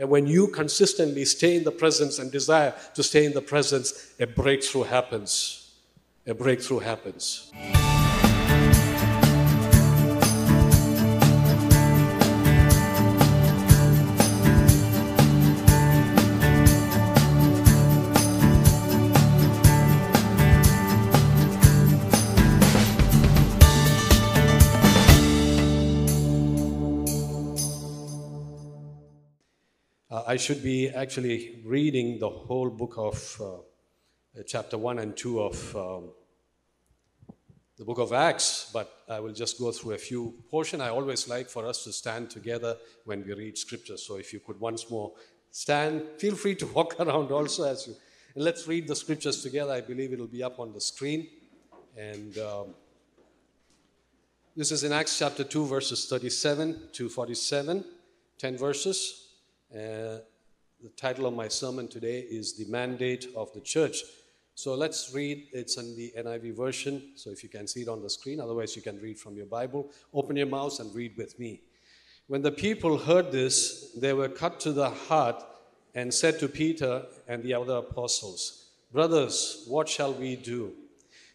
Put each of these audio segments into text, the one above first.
And when you consistently stay in the presence and desire to stay in the presence, a breakthrough happens. A breakthrough happens. I should be actually reading the whole book of uh, chapter 1 and 2 of um, the book of Acts, but I will just go through a few portion. I always like for us to stand together when we read scripture. So if you could once more stand, feel free to walk around also as you. And let's read the scriptures together. I believe it'll be up on the screen. And um, this is in Acts chapter 2, verses 37 to 47, 10 verses. Uh, the title of my sermon today is The Mandate of the Church. So let's read. It's in the NIV version, so if you can see it on the screen, otherwise, you can read from your Bible. Open your mouth and read with me. When the people heard this, they were cut to the heart and said to Peter and the other apostles, Brothers, what shall we do?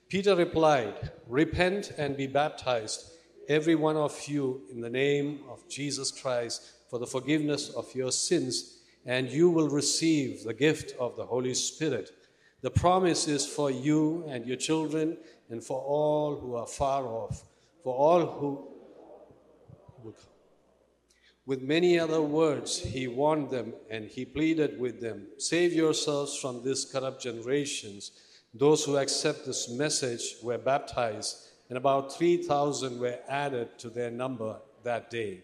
Peter replied, Repent and be baptized, every one of you, in the name of Jesus Christ for the forgiveness of your sins, and you will receive the gift of the Holy Spirit. The promise is for you and your children, and for all who are far off, for all who. With many other words, he warned them and he pleaded with them Save yourselves from this corrupt generations. Those who accept this message were baptized, and about 3,000 were added to their number that day.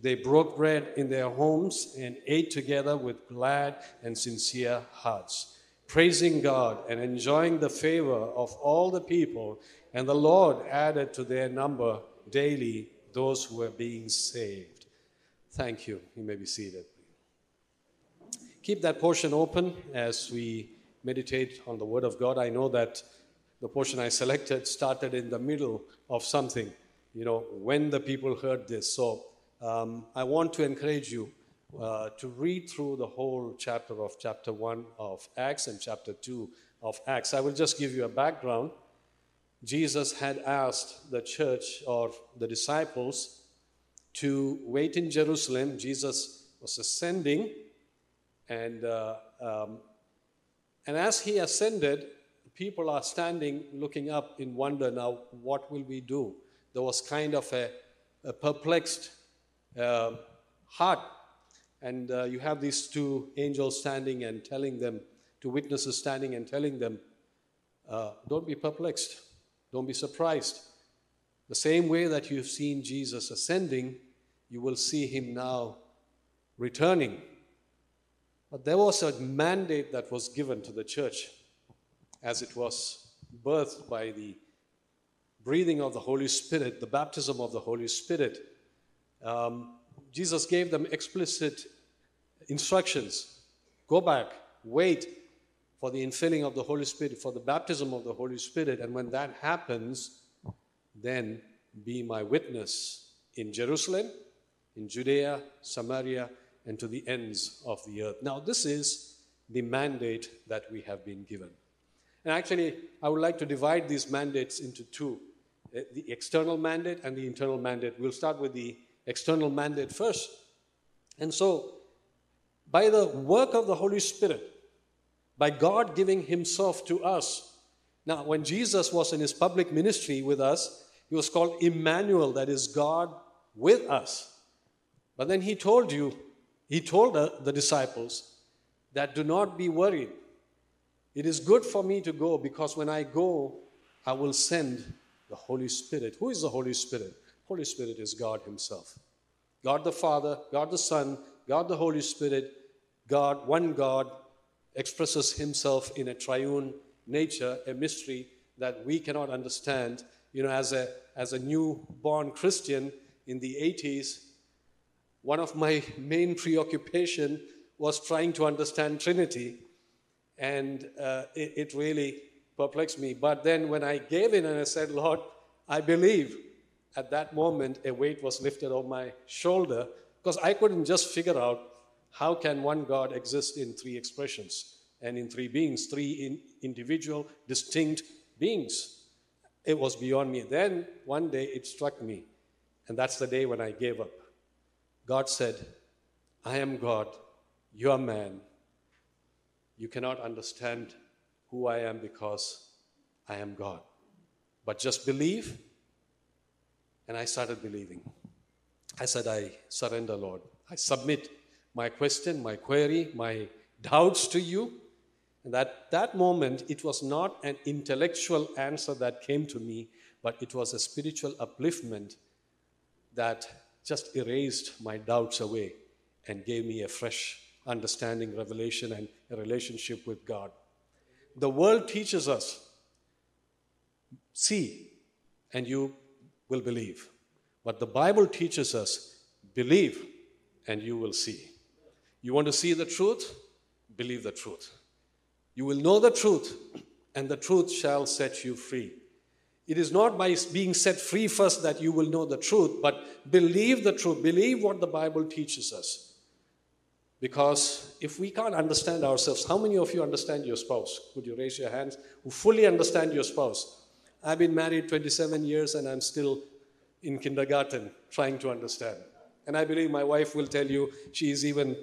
they broke bread in their homes and ate together with glad and sincere hearts, praising God and enjoying the favor of all the people. And the Lord added to their number daily those who were being saved. Thank you. You may be seated. Keep that portion open as we meditate on the Word of God. I know that the portion I selected started in the middle of something, you know, when the people heard this. So um, I want to encourage you uh, to read through the whole chapter of chapter 1 of Acts and chapter 2 of Acts. I will just give you a background. Jesus had asked the church or the disciples to wait in Jerusalem. Jesus was ascending, and, uh, um, and as he ascended, people are standing looking up in wonder now, what will we do? There was kind of a, a perplexed uh, heart. And uh, you have these two angels standing and telling them, two witnesses standing and telling them, uh, don't be perplexed, don't be surprised. The same way that you've seen Jesus ascending, you will see him now returning. But there was a mandate that was given to the church as it was birthed by the breathing of the Holy Spirit, the baptism of the Holy Spirit. Um, Jesus gave them explicit instructions go back, wait for the infilling of the Holy Spirit, for the baptism of the Holy Spirit. And when that happens, then be my witness in Jerusalem, in Judea, Samaria, and to the ends of the earth. Now, this is the mandate that we have been given. And actually, I would like to divide these mandates into two eh, the external mandate and the internal mandate. We'll start with the external mandate first. And so, by the work of the Holy Spirit, by God giving Himself to us. Now, when Jesus was in His public ministry with us, He was called Emmanuel, that is God with us. But then He told you, He told the disciples that do not be worried. It is good for me to go because when I go, I will send the Holy Spirit. Who is the Holy Spirit? Holy Spirit is God Himself. God the Father, God the Son, God the Holy Spirit, God, one God, expresses himself in a triune nature, a mystery that we cannot understand. You know, as a, as a newborn Christian in the 80s, one of my main preoccupation was trying to understand Trinity, and uh, it, it really perplexed me. But then when I gave in and I said, Lord, I believe, at that moment a weight was lifted off my shoulder because I couldn't just figure out how can one God exist in three expressions and in three beings, three in individual, distinct beings. It was beyond me. Then one day it struck me, and that's the day when I gave up. God said, I am God, you are man. You cannot understand who I am because I am God. But just believe. And I started believing. I said, I surrender, Lord. I submit my question, my query, my doubts to you. And at that moment, it was not an intellectual answer that came to me, but it was a spiritual upliftment that just erased my doubts away and gave me a fresh understanding, revelation, and a relationship with God. The world teaches us see, and you will believe. But the Bible teaches us believe, and you will see. You want to see the truth? Believe the truth. You will know the truth, and the truth shall set you free. It is not by being set free first that you will know the truth, but believe the truth. Believe what the Bible teaches us. Because if we can't understand ourselves, how many of you understand your spouse? Could you raise your hands who fully understand your spouse? I've been married 27 years and I'm still in kindergarten trying to understand. And I believe my wife will tell you she's even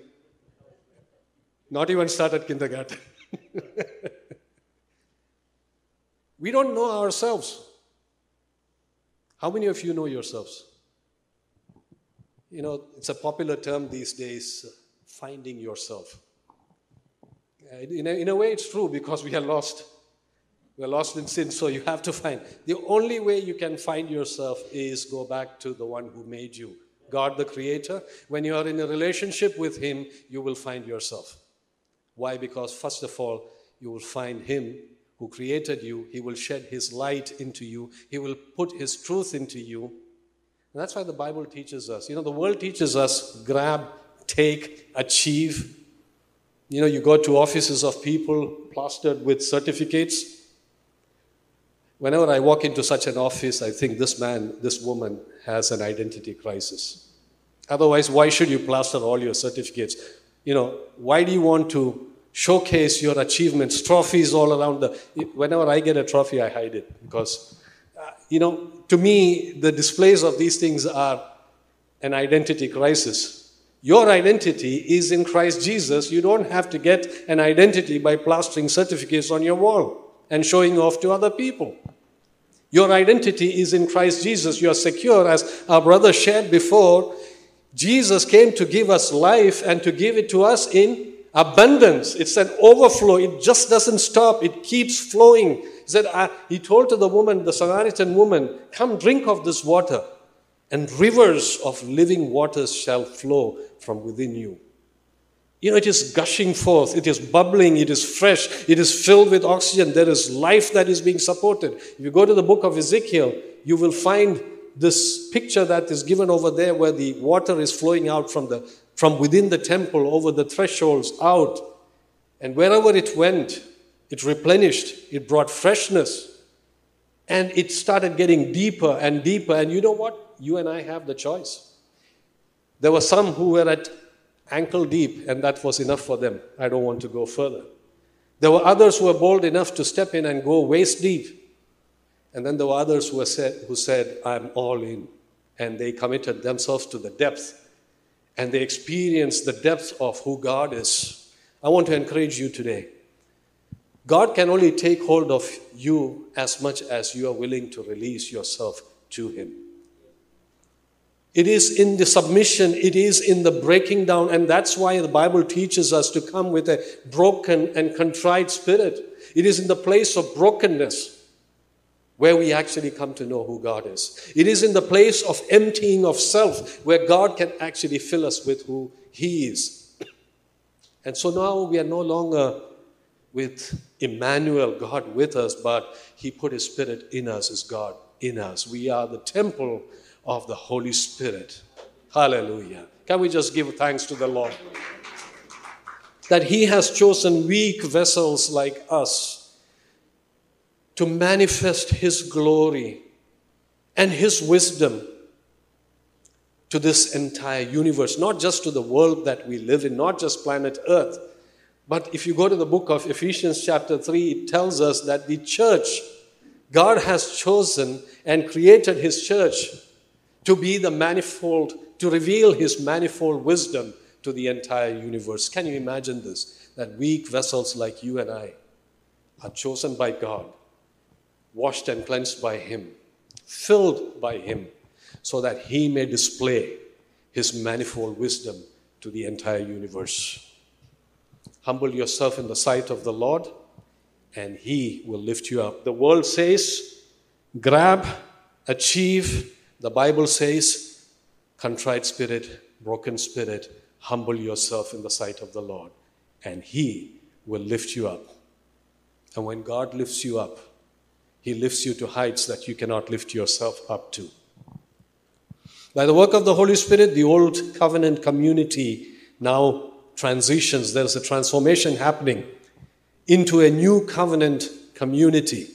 not even started kindergarten. we don't know ourselves. How many of you know yourselves? You know, it's a popular term these days finding yourself. Uh, in a, in a way, it's true because we are lost. We are lost in sin, so you have to find. The only way you can find yourself is go back to the one who made you, God the Creator. When you are in a relationship with Him, you will find yourself. Why? Because, first of all, you will find Him who created you. He will shed His light into you, He will put His truth into you. And that's why the Bible teaches us. You know, the world teaches us grab, take, achieve. You know, you go to offices of people plastered with certificates. Whenever I walk into such an office, I think this man, this woman has an identity crisis. Otherwise, why should you plaster all your certificates? You know, why do you want to showcase your achievements, trophies all around the. Whenever I get a trophy, I hide it because, uh, you know, to me, the displays of these things are an identity crisis. Your identity is in Christ Jesus. You don't have to get an identity by plastering certificates on your wall and showing off to other people. Your identity is in Christ Jesus. You are secure, as our brother shared before. Jesus came to give us life and to give it to us in abundance. It's an overflow. It just doesn't stop, it keeps flowing. He said, He told to the woman, the Samaritan woman, Come drink of this water and rivers of living waters shall flow from within you. You know, it is gushing forth, it is bubbling, it is fresh, it is filled with oxygen. There is life that is being supported. If you go to the book of Ezekiel, you will find this picture that is given over there where the water is flowing out from, the, from within the temple over the thresholds out. And wherever it went, it replenished, it brought freshness, and it started getting deeper and deeper. And you know what? you and I have the choice. There were some who were at ankle deep, and that was enough for them. I don't want to go further. There were others who were bold enough to step in and go waist deep. And then there were others who, said, who said, I'm all in. And they committed themselves to the depth. And they experienced the depth of who God is. I want to encourage you today. God can only take hold of you as much as you are willing to release yourself to Him. It is in the submission, it is in the breaking down, and that's why the Bible teaches us to come with a broken and contrite spirit. It is in the place of brokenness where we actually come to know who God is. It is in the place of emptying of self where God can actually fill us with who He is. And so now we are no longer with Emmanuel, God with us, but He put His Spirit in us, as God in us. We are the temple of the Holy Spirit. Hallelujah. Can we just give thanks to the Lord? That He has chosen weak vessels like us to manifest His glory and His wisdom to this entire universe, not just to the world that we live in, not just planet Earth. But if you go to the book of Ephesians, chapter 3, it tells us that the church, God has chosen and created His church to be the manifold, to reveal His manifold wisdom to the entire universe. Can you imagine this? That weak vessels like you and I are chosen by God, washed and cleansed by Him, filled by Him so that he may display his manifold wisdom to the entire universe. Humble yourself in the sight of the Lord, and he will lift you up. The world says, grab, achieve. The Bible says, contrite spirit, broken spirit, humble yourself in the sight of the Lord, and he will lift you up. And when God lifts you up, he lifts you to heights that you cannot lift yourself up to. By the work of the Holy Spirit, the old covenant community now transitions. There's a transformation happening into a new covenant community.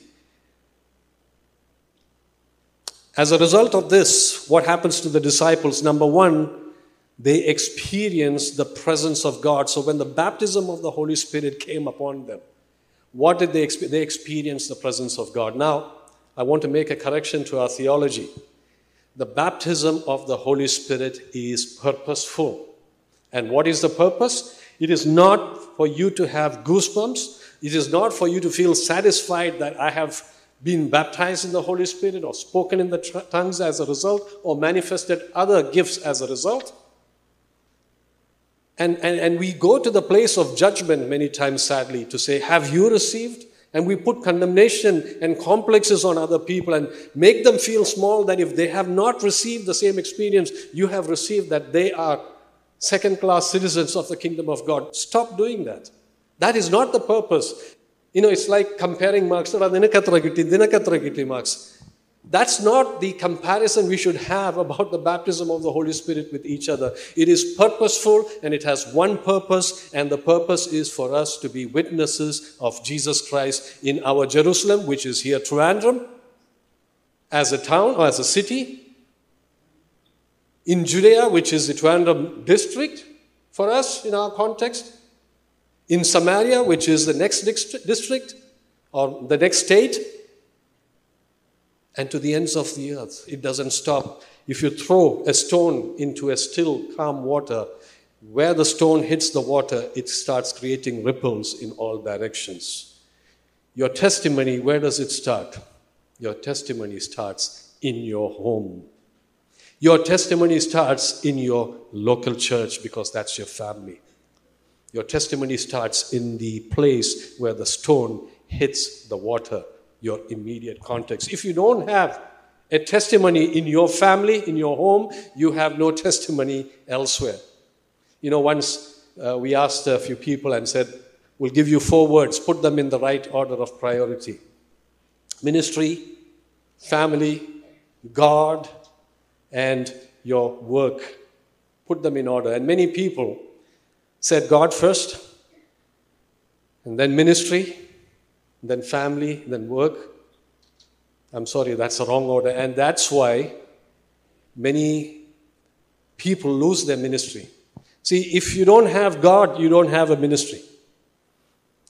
As a result of this, what happens to the disciples? Number one, they experience the presence of God. So when the baptism of the Holy Spirit came upon them, what did they experience? They experienced the presence of God. Now, I want to make a correction to our theology. The baptism of the Holy Spirit is purposeful. And what is the purpose? It is not for you to have goosebumps. It is not for you to feel satisfied that I have been baptized in the Holy Spirit or spoken in the tongues as a result or manifested other gifts as a result. And, and, and we go to the place of judgment many times, sadly, to say, Have you received? And we put condemnation and complexes on other people and make them feel small that if they have not received the same experience you have received, that they are second class citizens of the kingdom of God. Stop doing that. That is not the purpose. You know, it's like comparing marks. That's not the comparison we should have about the baptism of the Holy Spirit with each other. It is purposeful and it has one purpose, and the purpose is for us to be witnesses of Jesus Christ in our Jerusalem, which is here, Trivandrum, as a town or as a city, in Judea, which is the Trivandrum district for us in our context, in Samaria, which is the next district or the next state, and to the ends of the earth. It doesn't stop. If you throw a stone into a still, calm water, where the stone hits the water, it starts creating ripples in all directions. Your testimony, where does it start? Your testimony starts in your home. Your testimony starts in your local church because that's your family. Your testimony starts in the place where the stone hits the water your immediate context. If you don't have a testimony in your family, in your home, you have no testimony elsewhere. You know, once uh, we asked a few people and said, We'll give you four words, put them in the right order of priority ministry, family, God, and your work. Put them in order. And many people said God first, and then ministry, then family, then work. I'm sorry, that's the wrong order. And that's why many people lose their ministry. See, if you don't have God, you don't have a ministry.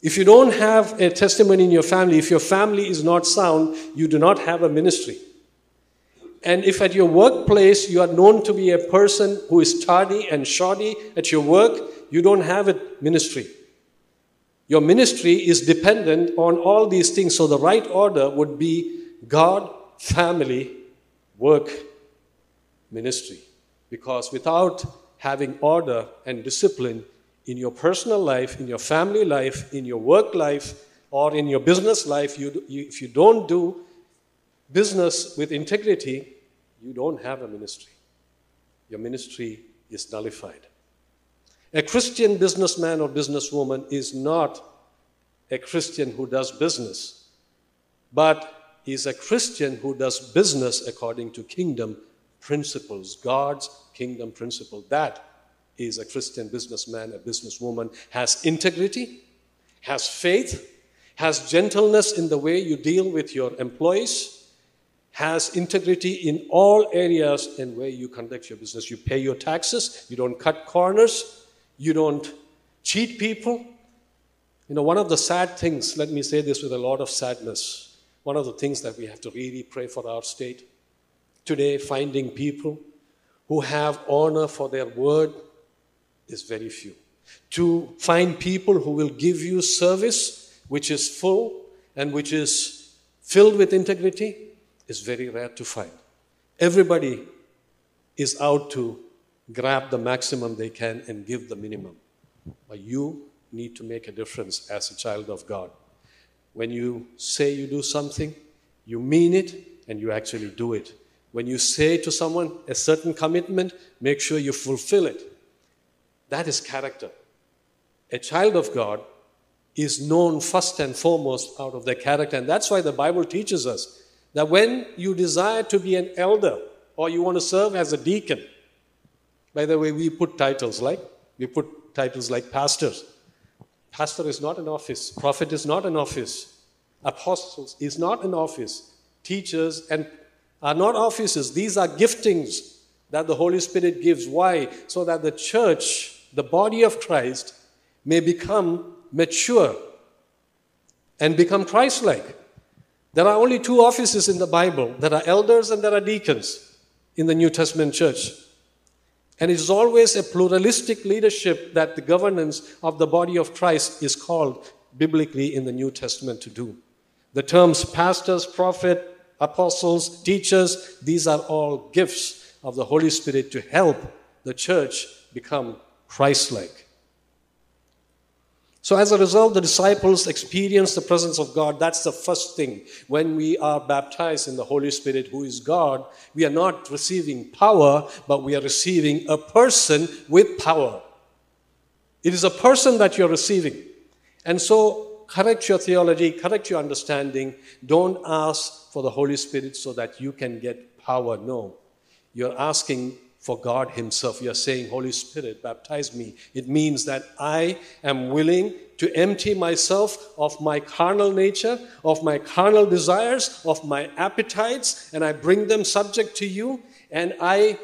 If you don't have a testimony in your family, if your family is not sound, you do not have a ministry. And if at your workplace you are known to be a person who is tardy and shoddy at your work, you don't have a ministry. Your ministry is dependent on all these things. So the right order would be God, family, work, ministry. Because without having order and discipline in your personal life, in your family life, in your work life, or in your business life, you, you, if you don't do business with integrity, you don't have a ministry. Your ministry is nullified. A Christian businessman or businesswoman is not a Christian who does business, but he's a Christian who does business according to kingdom principles, God's kingdom principle. That is a Christian businessman, a businesswoman, has integrity, has faith, has gentleness in the way you deal with your employees, has integrity in all areas in where you conduct your business. You pay your taxes, you don't cut corners, you don't cheat people. You know, one of the sad things, let me say this with a lot of sadness, one of the things that we have to really pray for our state today, finding people who have honor for their word is very few. To find people who will give you service which is full and which is filled with integrity is very rare to find. Everybody is out to grab the maximum they can and give the minimum. But you need to make a difference as a child of God. When you say you do something, you mean it and you actually do it. When you say to someone a certain commitment, make sure you fulfill it. That is character. A child of God is known first and foremost out of their character. And that's why the Bible teaches us that when you desire to be an elder or you want to serve as a deacon, by the way, we put titles like, we put titles like pastors. Pastor is not an office, prophet is not an office, apostles is not an office, teachers and are not offices, these are giftings that the Holy Spirit gives. Why? So that the church, the body of Christ, may become mature and become Christ like. There are only two offices in the Bible there are elders and there are deacons in the New Testament church. And it is always a pluralistic leadership that the governance of the body of Christ is called biblically in the New Testament to do. The terms pastors, prophet, apostles, teachers, these are all gifts of the Holy Spirit to help the church become Christ like. So, as a result, the disciples experience the presence of God. That's the first thing. When we are baptized in the Holy Spirit, who is God, we are not receiving power, but we are receiving a person with power. It is a person that you're receiving. And so, correct your theology, correct your understanding. Don't ask for the Holy Spirit so that you can get power. No. You're asking for God Himself. You're saying, Holy Spirit, baptize me. It means that I am willing to empty myself of my carnal nature, of my carnal desires, of my appetites, and I bring them subject to you. And I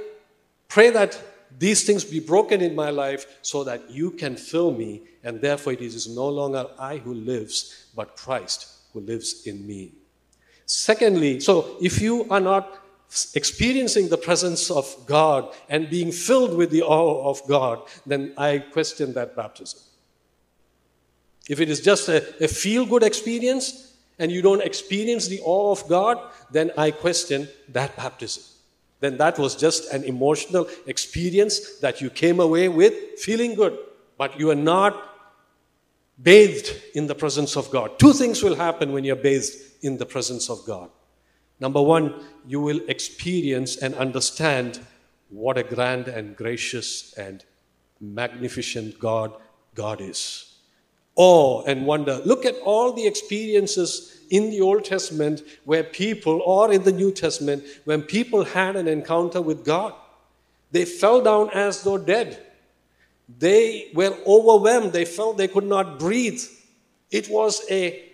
pray that these things be broken in my life so that you can fill me. And therefore, it is no longer I who lives, but Christ who lives in me. Secondly, so if you are not experiencing the presence of God and being filled with the awe of God, then I question that baptism. If it is just a, a feel good experience and you don't experience the awe of God, then I question that baptism. Then that was just an emotional experience that you came away with feeling good, but you are not bathed in the presence of God. Two things will happen when you're bathed in the presence of God. Number one, you will experience and understand what a grand and gracious and magnificent God God is. Awe and wonder. Look at all the experiences in the Old Testament where people, or in the New Testament, when people had an encounter with God. They fell down as though dead. They were overwhelmed. They felt they could not breathe. It was a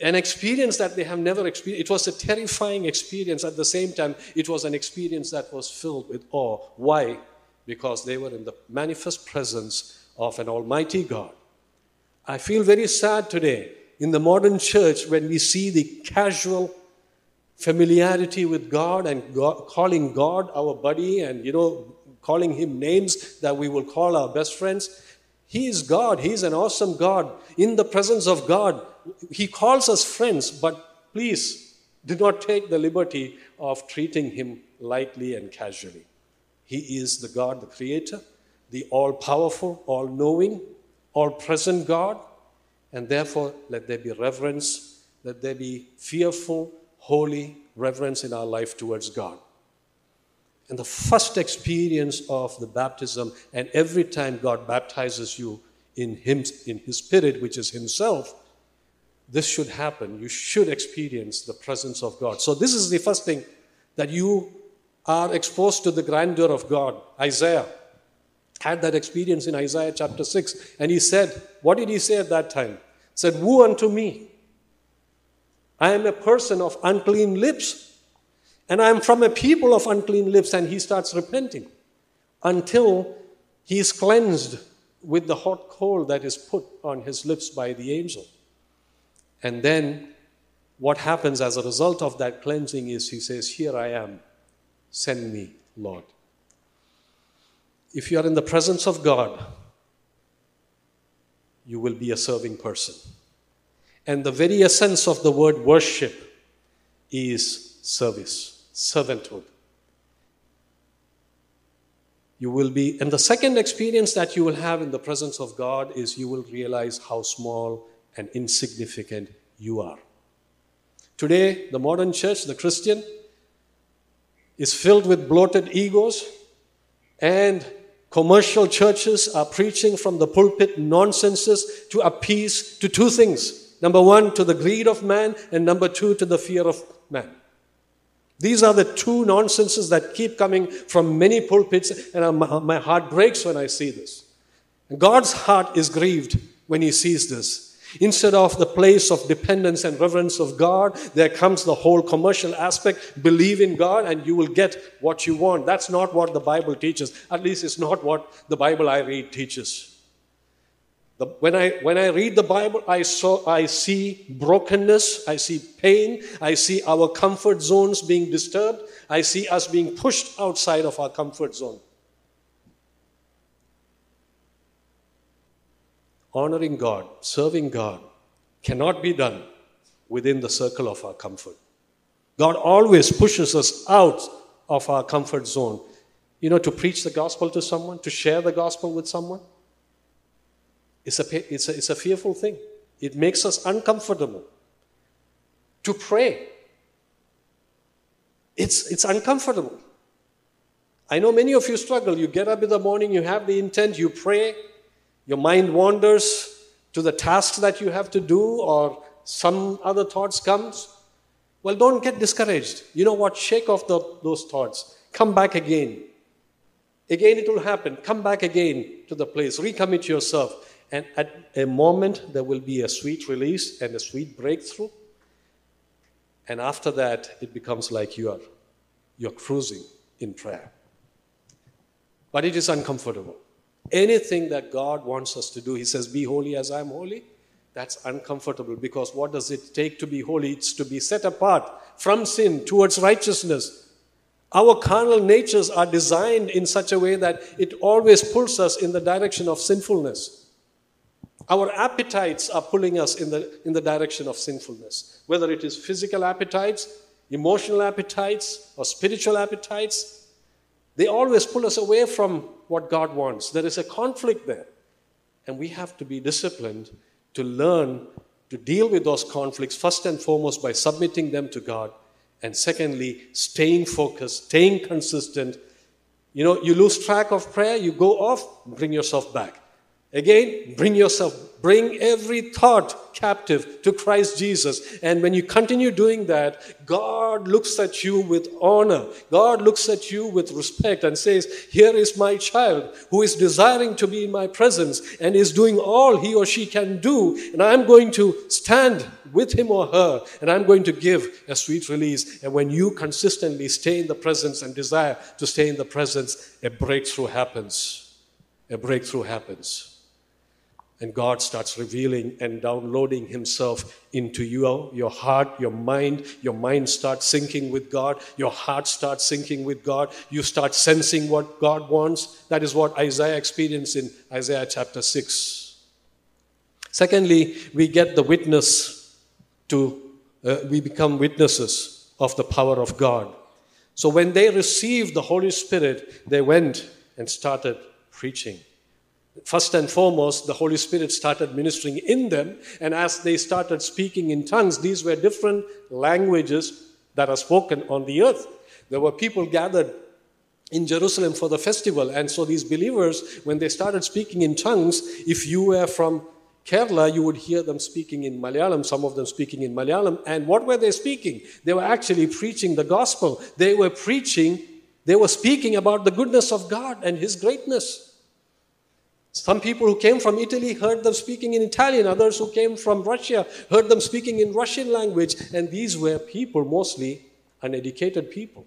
an experience that they have never experienced. It was a terrifying experience. At the same time, it was an experience that was filled with awe. Why? Because they were in the manifest presence of an Almighty God. I feel very sad today in the modern church when we see the casual familiarity with God and God, calling God our buddy and, you know, calling him names that we will call our best friends. He is God. He is an awesome God. In the presence of God, he calls us friends, but please do not take the liberty of treating him lightly and casually. He is the God, the Creator, the all powerful, all knowing, all present God, and therefore let there be reverence, let there be fearful, holy reverence in our life towards God. And the first experience of the baptism, and every time God baptizes you in Him, in His Spirit, which is Himself, this should happen. You should experience the presence of God. So, this is the first thing that you are exposed to the grandeur of God. Isaiah had that experience in Isaiah chapter 6. And he said, What did he say at that time? He said, Woe unto me. I am a person of unclean lips, and I am from a people of unclean lips. And he starts repenting until he is cleansed with the hot coal that is put on his lips by the angel. And then what happens as a result of that cleansing is he says, Here I am, send me, Lord. If you are in the presence of God, you will be a serving person. And the very essence of the word worship is service, servanthood. You will be, and the second experience that you will have in the presence of God is you will realize how small and insignificant you are. Today, the modern church, the Christian, is filled with bloated egos, and commercial churches are preaching from the pulpit nonsenses to appease to two things. Number one, to the greed of man, and number two, to the fear of man. These are the two nonsenses that keep coming from many pulpits, and my heart breaks when I see this. God's heart is grieved when He sees this. Instead of the place of dependence and reverence of God, there comes the whole commercial aspect. Believe in God and you will get what you want. That's not what the Bible teaches. At least it's not what the Bible I read teaches. The, when, I, when I read the Bible, I, saw, I see brokenness, I see pain, I see our comfort zones being disturbed, I see us being pushed outside of our comfort zone. Honoring God, serving God, cannot be done within the circle of our comfort. God always pushes us out of our comfort zone. You know, to preach the gospel to someone, to share the gospel with someone, it's a, it's a, it's a fearful thing. It makes us uncomfortable. To pray, it's, it's uncomfortable. I know many of you struggle. You get up in the morning, you have the intent, you pray, your mind wanders to the tasks that you have to do or some other thoughts comes well don't get discouraged. You know what? Shake off the, those thoughts. Come back again. Again it will happen. Come back again to the place. Recommit yourself. And at a moment there will be a sweet release and a sweet breakthrough. And after that it becomes like you are you're cruising in prayer. But it is uncomfortable Anything that God wants us to do, He says, Be holy as I am holy. That's uncomfortable because what does it take to be holy? It's to be set apart from sin towards righteousness. Our carnal natures are designed in such a way that it always pulls us in the direction of sinfulness. Our appetites are pulling us in the, in the direction of sinfulness, whether it is physical appetites, emotional appetites, or spiritual appetites. They always pull us away from what God wants. There is a conflict there. And we have to be disciplined to learn to deal with those conflicts, first and foremost, by submitting them to God. And secondly, staying focused, staying consistent. You know, you lose track of prayer, you go off, bring yourself back. Again, bring yourself, bring every thought captive to Christ Jesus. And when you continue doing that, God looks at you with honor. God looks at you with respect and says, Here is my child who is desiring to be in my presence and is doing all he or she can do. And I'm going to stand with him or her and I'm going to give a sweet release. And when you consistently stay in the presence and desire to stay in the presence, a breakthrough happens. A breakthrough happens and God starts revealing and downloading Himself into you, your heart, your mind. Your mind starts syncing with God. Your heart starts syncing with God. You start sensing what God wants. That is what Isaiah experienced in Isaiah chapter 6. Secondly, we get the witness to, uh, we become witnesses of the power of God. So when they received the Holy Spirit, they went and started preaching. First and foremost, the Holy Spirit started ministering in them, and as they started speaking in tongues, these were different languages that are spoken on the earth. There were people gathered in Jerusalem for the festival, and so these believers, when they started speaking in tongues, if you were from Kerala, you would hear them speaking in Malayalam, some of them speaking in Malayalam. And what were they speaking? They were actually preaching the gospel. They were preaching, they were speaking about the goodness of God and His greatness. Some people who came from Italy heard them speaking in Italian. Others who came from Russia heard them speaking in Russian language. And these were people, mostly uneducated people.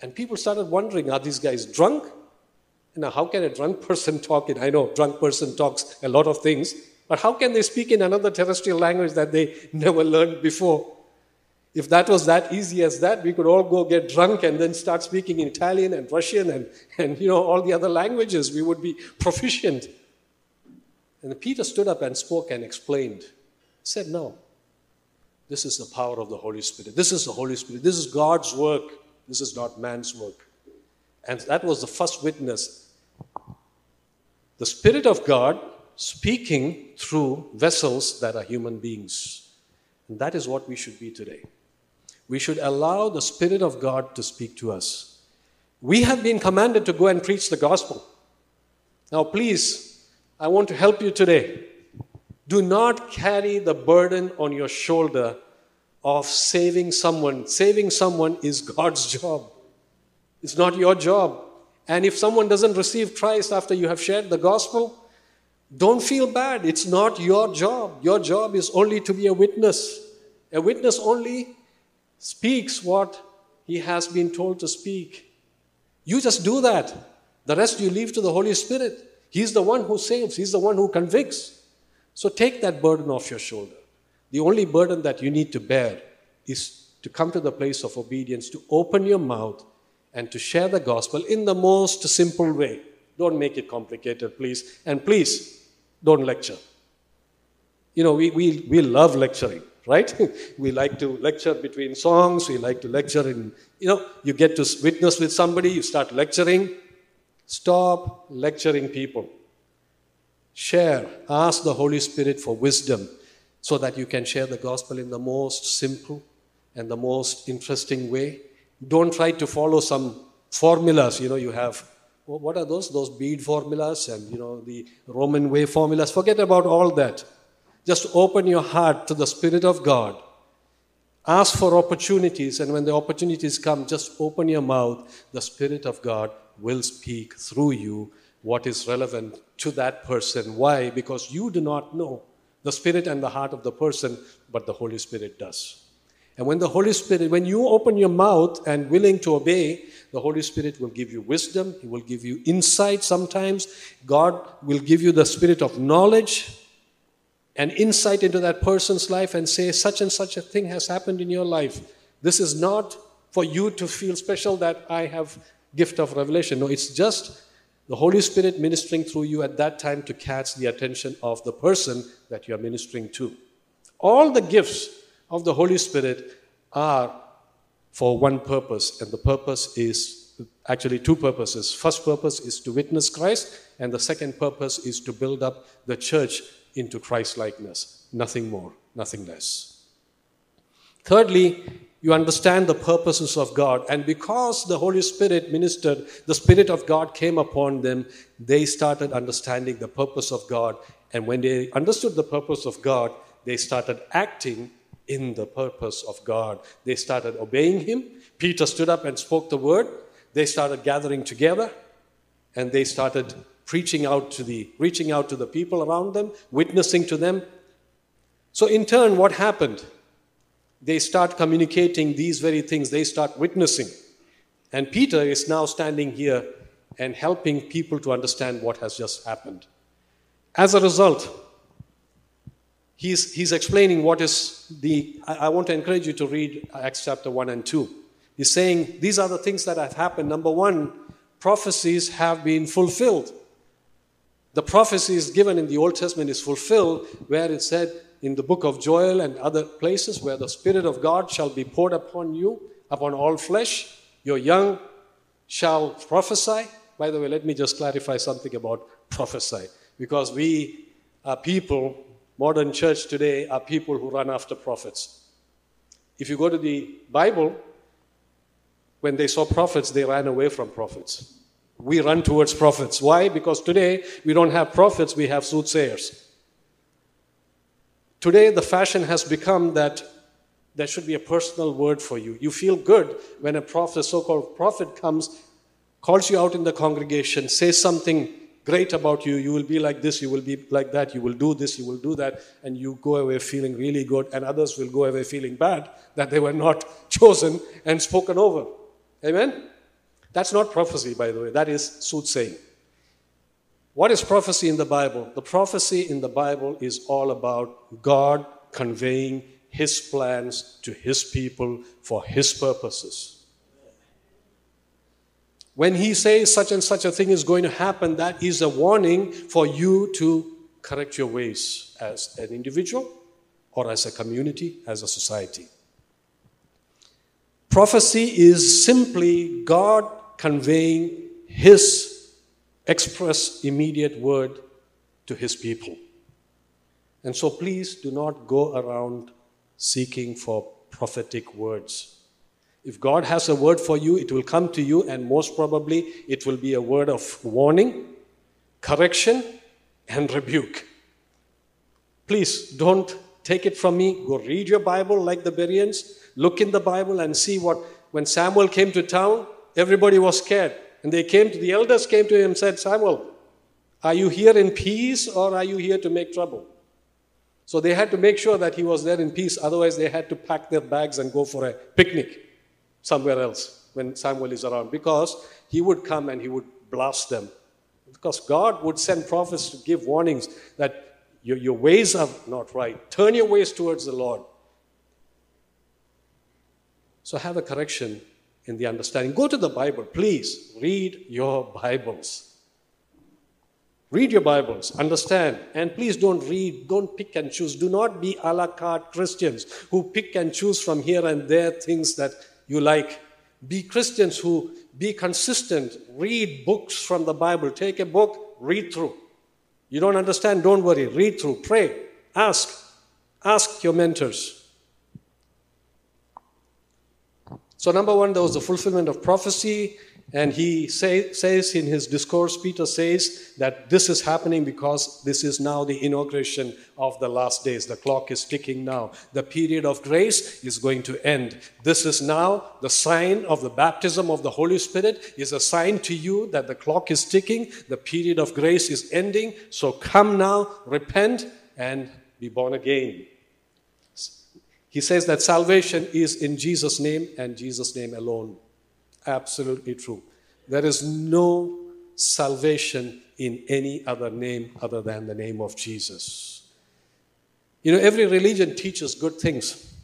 And people started wondering are these guys drunk? Now, how can a drunk person talk in? I know drunk person talks a lot of things, but how can they speak in another terrestrial language that they never learned before? If that was that easy as that, we could all go get drunk and then start speaking in Italian and Russian and, and you know all the other languages. We would be proficient. And Peter stood up and spoke and explained. He said, No, this is the power of the Holy Spirit. This is the Holy Spirit. This is God's work. This is not man's work. And that was the first witness. The Spirit of God speaking through vessels that are human beings. And that is what we should be today. We should allow the Spirit of God to speak to us. We have been commanded to go and preach the gospel. Now, please, I want to help you today. Do not carry the burden on your shoulder of saving someone. Saving someone is God's job. It's not your job. And if someone doesn't receive Christ after you have shared the gospel, don't feel bad. It's not your job. Your job is only to be a witness. A witness only speaks what he has been told to speak. You just do that. The rest you leave to the Holy Spirit. He's the one who saves, He's the one who convicts. So take that burden off your shoulder. The only burden that you need to bear is to come to the place of obedience, to open your mouth and to share the gospel in the most simple way. Don't make it complicated, please. And please, don't lecture. You know, we, we, we love lecturing, right? we like to lecture between songs, we like to lecture in, you know, you get to witness with somebody, you start lecturing. Stop lecturing people. Share. Ask the Holy Spirit for wisdom so that you can share the gospel in the most simple and the most interesting way don't try to follow some formulas. You know, you have, what are those? Those bead formulas and, you know, the Roman way formulas. Forget about all that. Just open your heart to the Spirit of God. Ask for opportunities, and when the opportunities come, just open your mouth. The Spirit of God will speak through you what is relevant to that person. Why? Because you do not know the spirit and the heart of the person, but the Holy Spirit does. And when the Holy Spirit, when you open your mouth and willing to obey, the Holy Spirit will give you wisdom. He will give you insight sometimes. God will give you the spirit of knowledge and insight into that person's life and say, such and such a thing has happened in your life. This is not for you to feel special that I have gift of revelation. No, it's just the Holy Spirit ministering through you at that time to catch the attention of the person that you are ministering to. All the gifts of the Holy Spirit are for one purpose, and the purpose is actually two purposes. First purpose is to witness Christ, and the second purpose is to build up the church into Christ likeness. Nothing more, nothing less. Thirdly, you understand the purposes of God, and because the Holy Spirit ministered, the Spirit of God came upon them, they started understanding the purpose of God. And when they understood the purpose of God, they started acting in the purpose of God. They started obeying him. Peter stood up and spoke the word. They started gathering together and they started preaching out to the reaching out to the people around them, witnessing to them. So in turn what happened? They start communicating these very things. They start witnessing. And Peter is now standing here and helping people to understand what has just happened. As a result, he's, he's explaining what is the. I, I want to encourage you to read Acts chapter 1 and 2. He's saying these are the things that have happened. Number one, prophecies have been fulfilled. The prophecies given in the Old Testament is fulfilled where it said in the book of Joel and other places where the Spirit of God shall be poured upon you, upon all flesh. Your young shall prophesy. By the way, let me just clarify something about prophesy because we are people modern church today are people who run after prophets. If you go to the Bible, when they saw prophets, they ran away from prophets. We run towards prophets. Why? Because today we don't have prophets, we have soothsayers. Today, the fashion has become that there should be a personal word for you. You feel good when a prophet, so called prophet, comes, calls you out in the congregation, says something great about you. You will be like this, you will be like that, you will do this, you will do that, and you go away feeling really good, and others will go away feeling bad that they were not chosen and spoken over. Amen? That's not prophecy, by the way, that is soothsaying. What is prophecy in the Bible? The prophecy in the Bible is all about God conveying His plans to His people for His purposes. When he says such and such a thing is going to happen, that is a warning for you to correct your ways as an individual or as a community, as a society. Prophecy is simply God conveying His express immediate word to His people. And so please do not go around seeking for prophetic words. If God has a word for you, it will come to you, and most probably it will be a word of warning, correction, and rebuke. Please don't take it from me. Go read your Bible like the Bereans. Look in the Bible and see what, when Samuel came to town, everybody was scared. And they came to, the elders came to him and said, Samuel, are you here in peace or are you here to make trouble? So they had to make sure that he was there in peace. Otherwise, they had to pack their bags and go for a picnic somewhere else when Samuel is around because he would come and he would blast them. Because God would send prophets to give warnings that your, your ways are not right. Turn your ways towards the Lord. So have a correction in the understanding. Go to the Bible, please. Read your Bibles. Read your Bibles, understand, and please don't read, don't pick and choose. Do not be a la carte Christians who pick and choose from here and there things that you like. Be Christians who be consistent. Read books from the Bible. Take a book, read through. You don't understand, don't worry. Read through, pray, ask. Ask your mentors. So, number one, there was the fulfillment of prophecy. And he say, says in his discourse, Peter says that this is happening because this is now the inauguration of the last days. The clock is ticking now. The period of grace is going to end. This is now the sign of the baptism of the Holy Spirit, is a sign to you that the clock is ticking. The period of grace is ending. So come now, repent, and be born again. He says that salvation is in Jesus' name and Jesus' name alone absolutely true. There is no salvation in any other name other than the name of Jesus. You know, every religion teaches good things,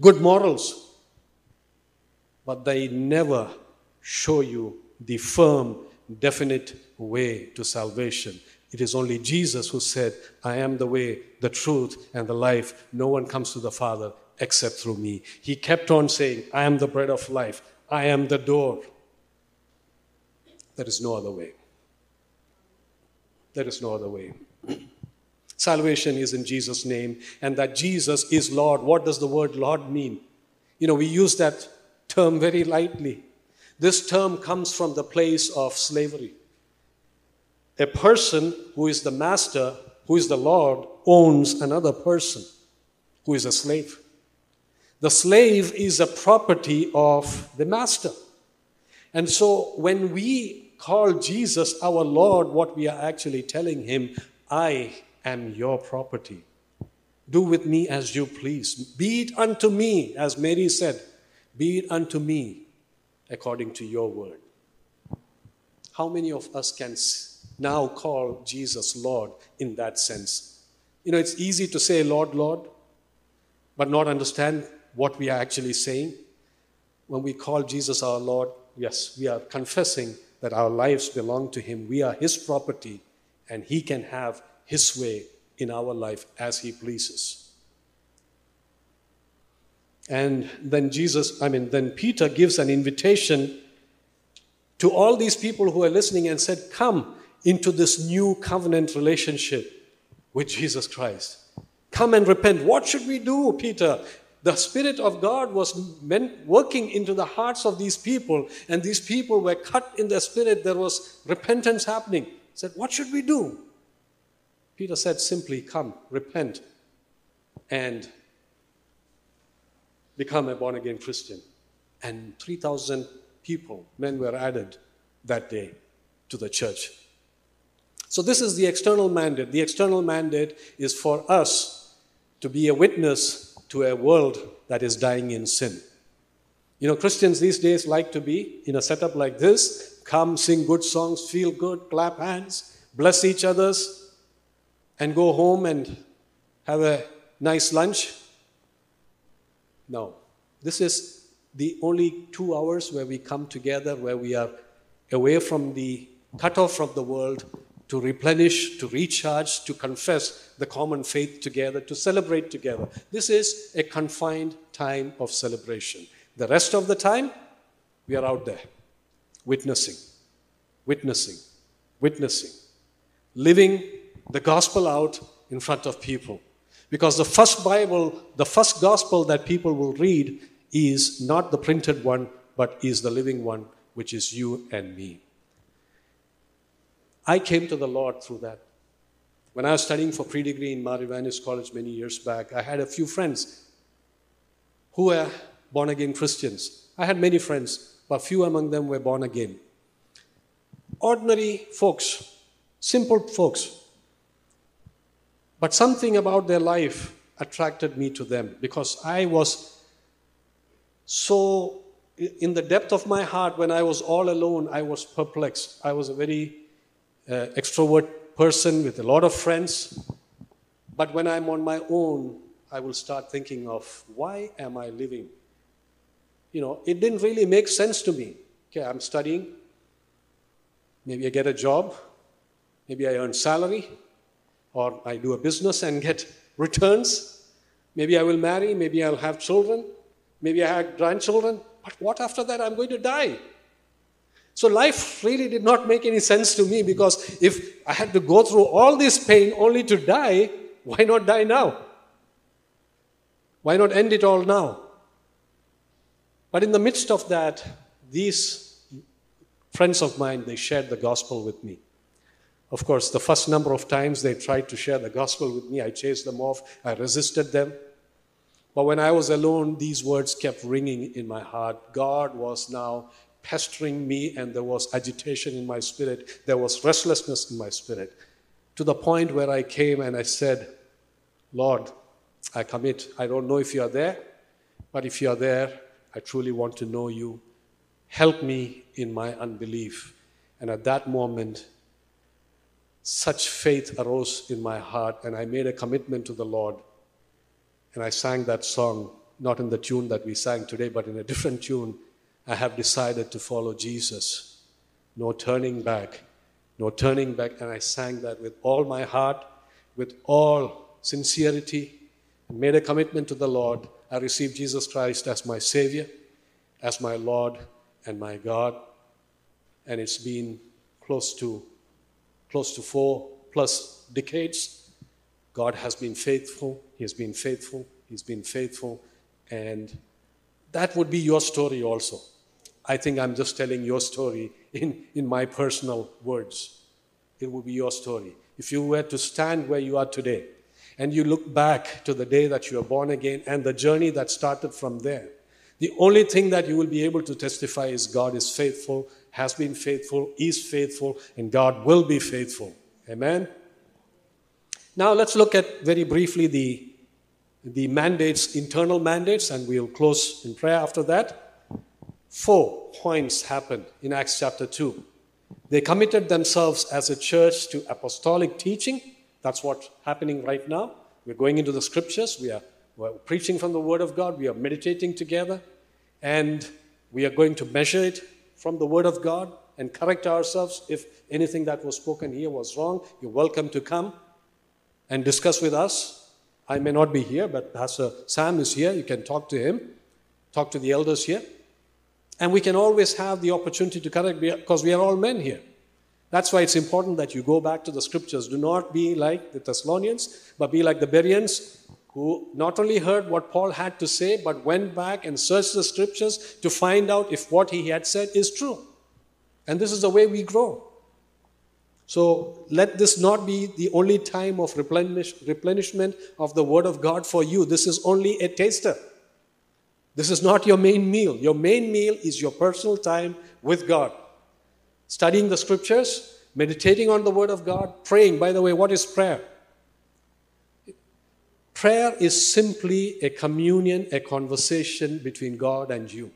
good morals, but they never show you the firm, definite way to salvation. It is only Jesus who said, I am the way, the truth, and the life. No one comes to the Father except through me. He kept on saying, I am the bread of life. I am the door. There is no other way. There is no other way. Salvation is in Jesus' name, and that Jesus is Lord. What does the word Lord mean? You know, we use that term very lightly. This term comes from the place of slavery. A person who is the master, who is the Lord, owns another person who is a slave. The slave is a property of the master. And so when we call Jesus our Lord, what we are actually telling him, I am your property. Do with me as you please. Be it unto me, as Mary said, be it unto me according to your word. How many of us can now call Jesus Lord in that sense? You know, it's easy to say, Lord, Lord, but not understand what we are actually saying. When we call Jesus our Lord, yes, we are confessing that our lives belong to Him. We are His property, and He can have His way in our life as He pleases. And then Jesus, I mean, then Peter gives an invitation to all these people who are listening and said, Come into this new covenant relationship with Jesus Christ. Come and repent. What should we do, Peter? the Spirit of God was working into the hearts of these people, and these people were cut in their spirit. There was repentance happening. He said, What should we do? Peter said simply, Come, repent, and become a born again Christian. And 3,000 people, men, were added that day to the church. So, this is the external mandate. The external mandate is for us to be a witness to a world that is dying in sin. You know, Christians these days like to be in a setup like this come, sing good songs, feel good, clap hands, bless each other's, and go home and have a nice lunch. No. This is the only two hours where we come together, where we are away from the cut off from the world to replenish, to recharge, to confess the common faith together, to celebrate together. This is a confined time of celebration. The rest of the time, we are out there witnessing, witnessing, witnessing, living the gospel out in front of people. Because the first Bible, the first gospel that people will read is not the printed one, but is the living one, which is you and me. I came to the Lord through that. When I was studying for pre degree in Mar Ivanios College many years back, I had a few friends who were born again Christians. I had many friends, but few among them were born again. Ordinary folks, simple folks. But something about their life attracted me to them because I was so in the depth of my heart when I was all alone, I was perplexed. I was a very uh, extrovert person with a lot of friends. But when I'm on my own, I will start thinking of why am I living? You know, it didn't really make sense to me. Okay, I'm studying. Maybe I get a job. Maybe I earn salary. Or I do a business and get returns. Maybe I will marry. Maybe I'll have children. Maybe I have grandchildren. But what after that? I'm going to die. So life really did not make any sense to me because if I had to go through all this pain only to die, why not die now? Why not end it all now? But in the midst of that, these friends of mine, they shared the gospel with me. Of course, the first number of times they tried to share the gospel with me, I chased them off, I resisted them. But when I was alone, these words kept ringing in my heart. God was now pestering me, and there was agitation in my spirit. There was restlessness in my spirit. To the point where I came and I said, Lord, I commit. I don't know if you are there, but if you are there, I truly want to know you. Help me in my unbelief. And at that moment, such faith arose in my heart, and I made a commitment to the Lord. And I sang that song, not in the tune that we sang today, but in a different tune. I have decided to follow Jesus. No turning back, no turning back. And I sang that with all my heart, with all sincerity, and made a commitment to the Lord. I received Jesus Christ as my Savior, as my Lord and my God. And it's been close to close to four plus decades. God has been faithful. He has been faithful. He's been faithful. And that would be your story also. I think I'm just telling your story in, in my personal words. It will be your story. If you were to stand where you are today and you look back to the day that you were born again and the journey that started from there, the only thing that you will be able to testify is God is faithful, has been faithful, is faithful, and God will be faithful. Amen? Now let's look at very briefly the, the mandates, internal mandates, and we'll close in prayer after that four points happened in Acts chapter 2. They committed themselves as a church to apostolic teaching. That's what's happening right now. We're going into the scriptures. We are preaching from the Word of God. We are meditating together. And we are going to measure it from the Word of God and correct ourselves. If anything that was spoken here was wrong, you're welcome to come and discuss with us. I may not be here, but Pastor Sam is here. You can talk to him, talk to the elders here. And we can always have the opportunity to correct because we are all men here. That's why it's important that you go back to the scriptures. Do not be like the Thessalonians, but be like the Bereans, who not only heard what Paul had to say, but went back and searched the scriptures to find out if what he had said is true. And this is the way we grow. So let this not be the only time of replenish, replenishment of the Word of God for you. This is only a taster. This is not your main meal. Your main meal is your personal time with God. Studying the scriptures, meditating on the Word of God, praying. By the way, what is prayer? Prayer is simply a communion, a conversation between God and you.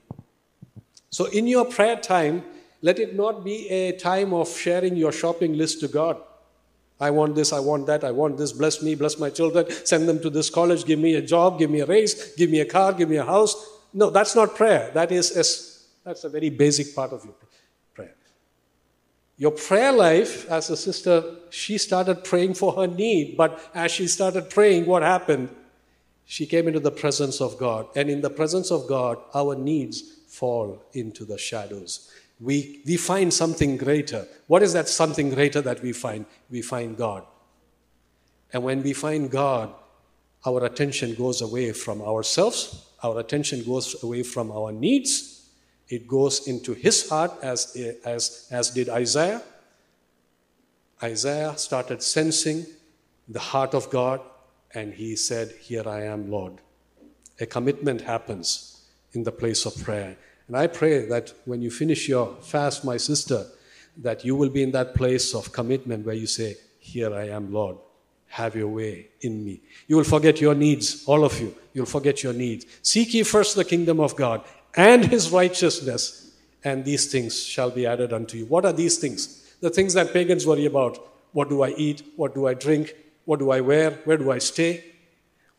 So, in your prayer time, let it not be a time of sharing your shopping list to God. I want this, I want that, I want this, bless me, bless my children, send them to this college, give me a job, give me a raise, give me a car, give me a house. No, that's not prayer. That is a, that's a very basic part of your prayer. Your prayer life, as a sister, she started praying for her need, but as she started praying, what happened? She came into the presence of God, and in the presence of God, our needs fall into the shadows we, we find something greater. What is that something greater that we find? We find God. And when we find God, our attention goes away from ourselves, our attention goes away from our needs, it goes into his heart, as, as, as did Isaiah. Isaiah started sensing the heart of God, and he said, Here I am, Lord. A commitment happens in the place of prayer. And I pray that when you finish your fast, my sister, that you will be in that place of commitment where you say, Here I am, Lord. Have your way in me. You will forget your needs, all of you. You'll forget your needs. Seek ye first the kingdom of God and his righteousness, and these things shall be added unto you. What are these things? The things that pagans worry about. What do I eat? What do I drink? What do I wear? Where do I stay?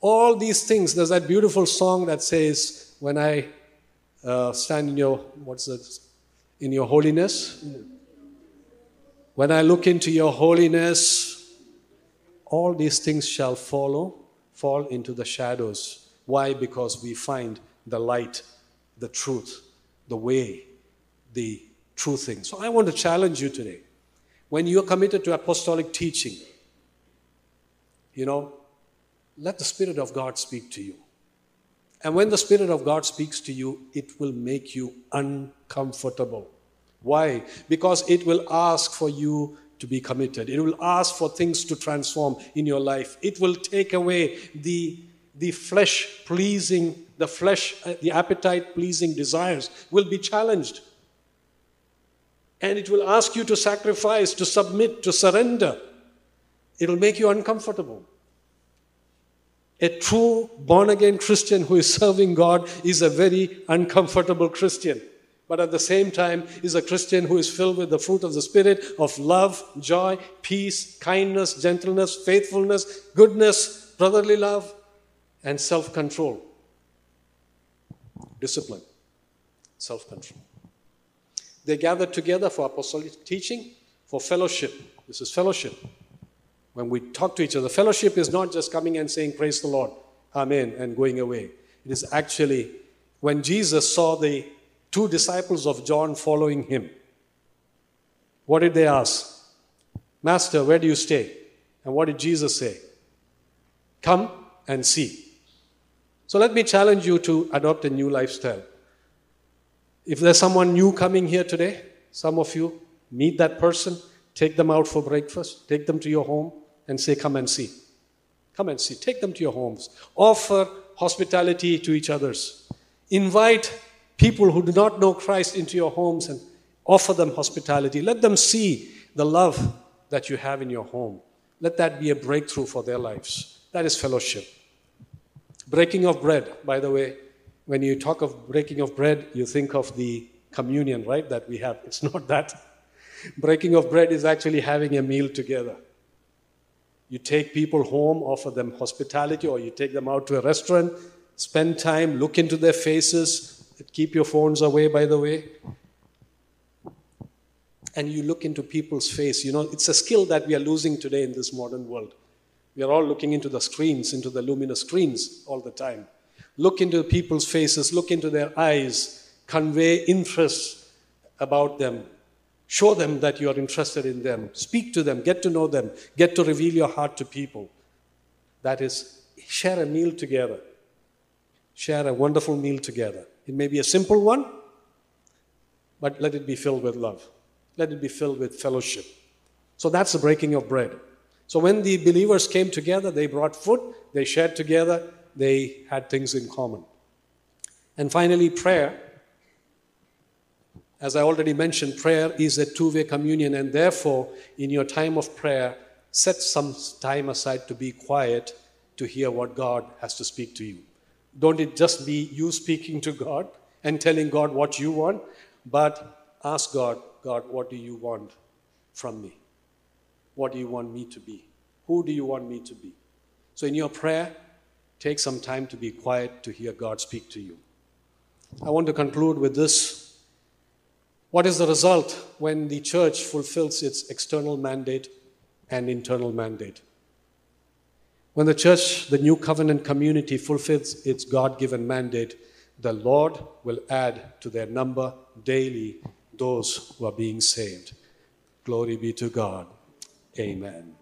All these things. There's that beautiful song that says, When I uh, stand in your what's it in your holiness? When i look into your holiness all these things shall follow fall into the shadows. Why? Because we find the light the truth the way the true thing. So i want to challenge you today. When you're committed to apostolic teaching you know let the spirit of god speak to you and when the Spirit of God speaks to you, it will make you uncomfortable. Why? Because it will ask for you to be committed. It will ask for things to transform in your life. It will take away the, the flesh pleasing, the flesh, uh, the appetite pleasing desires will be challenged. And it will ask you to sacrifice, to submit, to surrender. It'll make you uncomfortable. A true born again Christian who is serving God is a very uncomfortable Christian. But at the same time, is a Christian who is filled with the fruit of the Spirit of love, joy, peace, kindness, gentleness, faithfulness, goodness, brotherly love, and self control. Discipline, self control. They gathered together for apostolic teaching, for fellowship. This is fellowship. When we talk to each other, fellowship is not just coming and saying, Praise the Lord, Amen, and going away. It is actually when Jesus saw the two disciples of John following him, what did they ask? Master, where do you stay? And what did Jesus say? Come and see. So let me challenge you to adopt a new lifestyle. If there's someone new coming here today, some of you meet that person, take them out for breakfast, take them to your home, and say, Come and see. Come and see. Take them to your homes. Offer hospitality to each others. Invite people who do not know Christ into your homes and offer them hospitality. Let them see the love that you have in your home. Let that be a breakthrough for their lives. That is fellowship. Breaking of bread, by the way, when you talk of breaking of bread, you think of the communion, right, that we have. It's not that. Breaking of bread is actually having a meal together. You take people home, offer them hospitality, or you take them out to a restaurant, spend time, look into their faces, keep your phones away, by the way. And you look into people's face. You know, it's a skill that we are losing today in this modern world. We are all looking into the screens, into the luminous screens all the time. Look into people's faces, look into their eyes, convey interest about them, Show them that you are interested in them. Speak to them. Get to know them. Get to reveal your heart to people. That is, share a meal together. Share a wonderful meal together. It may be a simple one, but let it be filled with love. Let it be filled with fellowship. So that's the breaking of bread. So when the believers came together, they brought food, they shared together, they had things in common. And finally, prayer. As I already mentioned, prayer is a two way communion, and therefore, in your time of prayer, set some time aside to be quiet to hear what God has to speak to you. Don't it just be you speaking to God and telling God what you want, but ask God, God, what do you want from me? What do you want me to be? Who do you want me to be? So, in your prayer, take some time to be quiet to hear God speak to you. I want to conclude with this. What is the result when the church fulfills its external mandate and internal mandate? When the church, the new covenant community, fulfills its God given mandate, the Lord will add to their number daily those who are being saved. Glory be to God. Amen.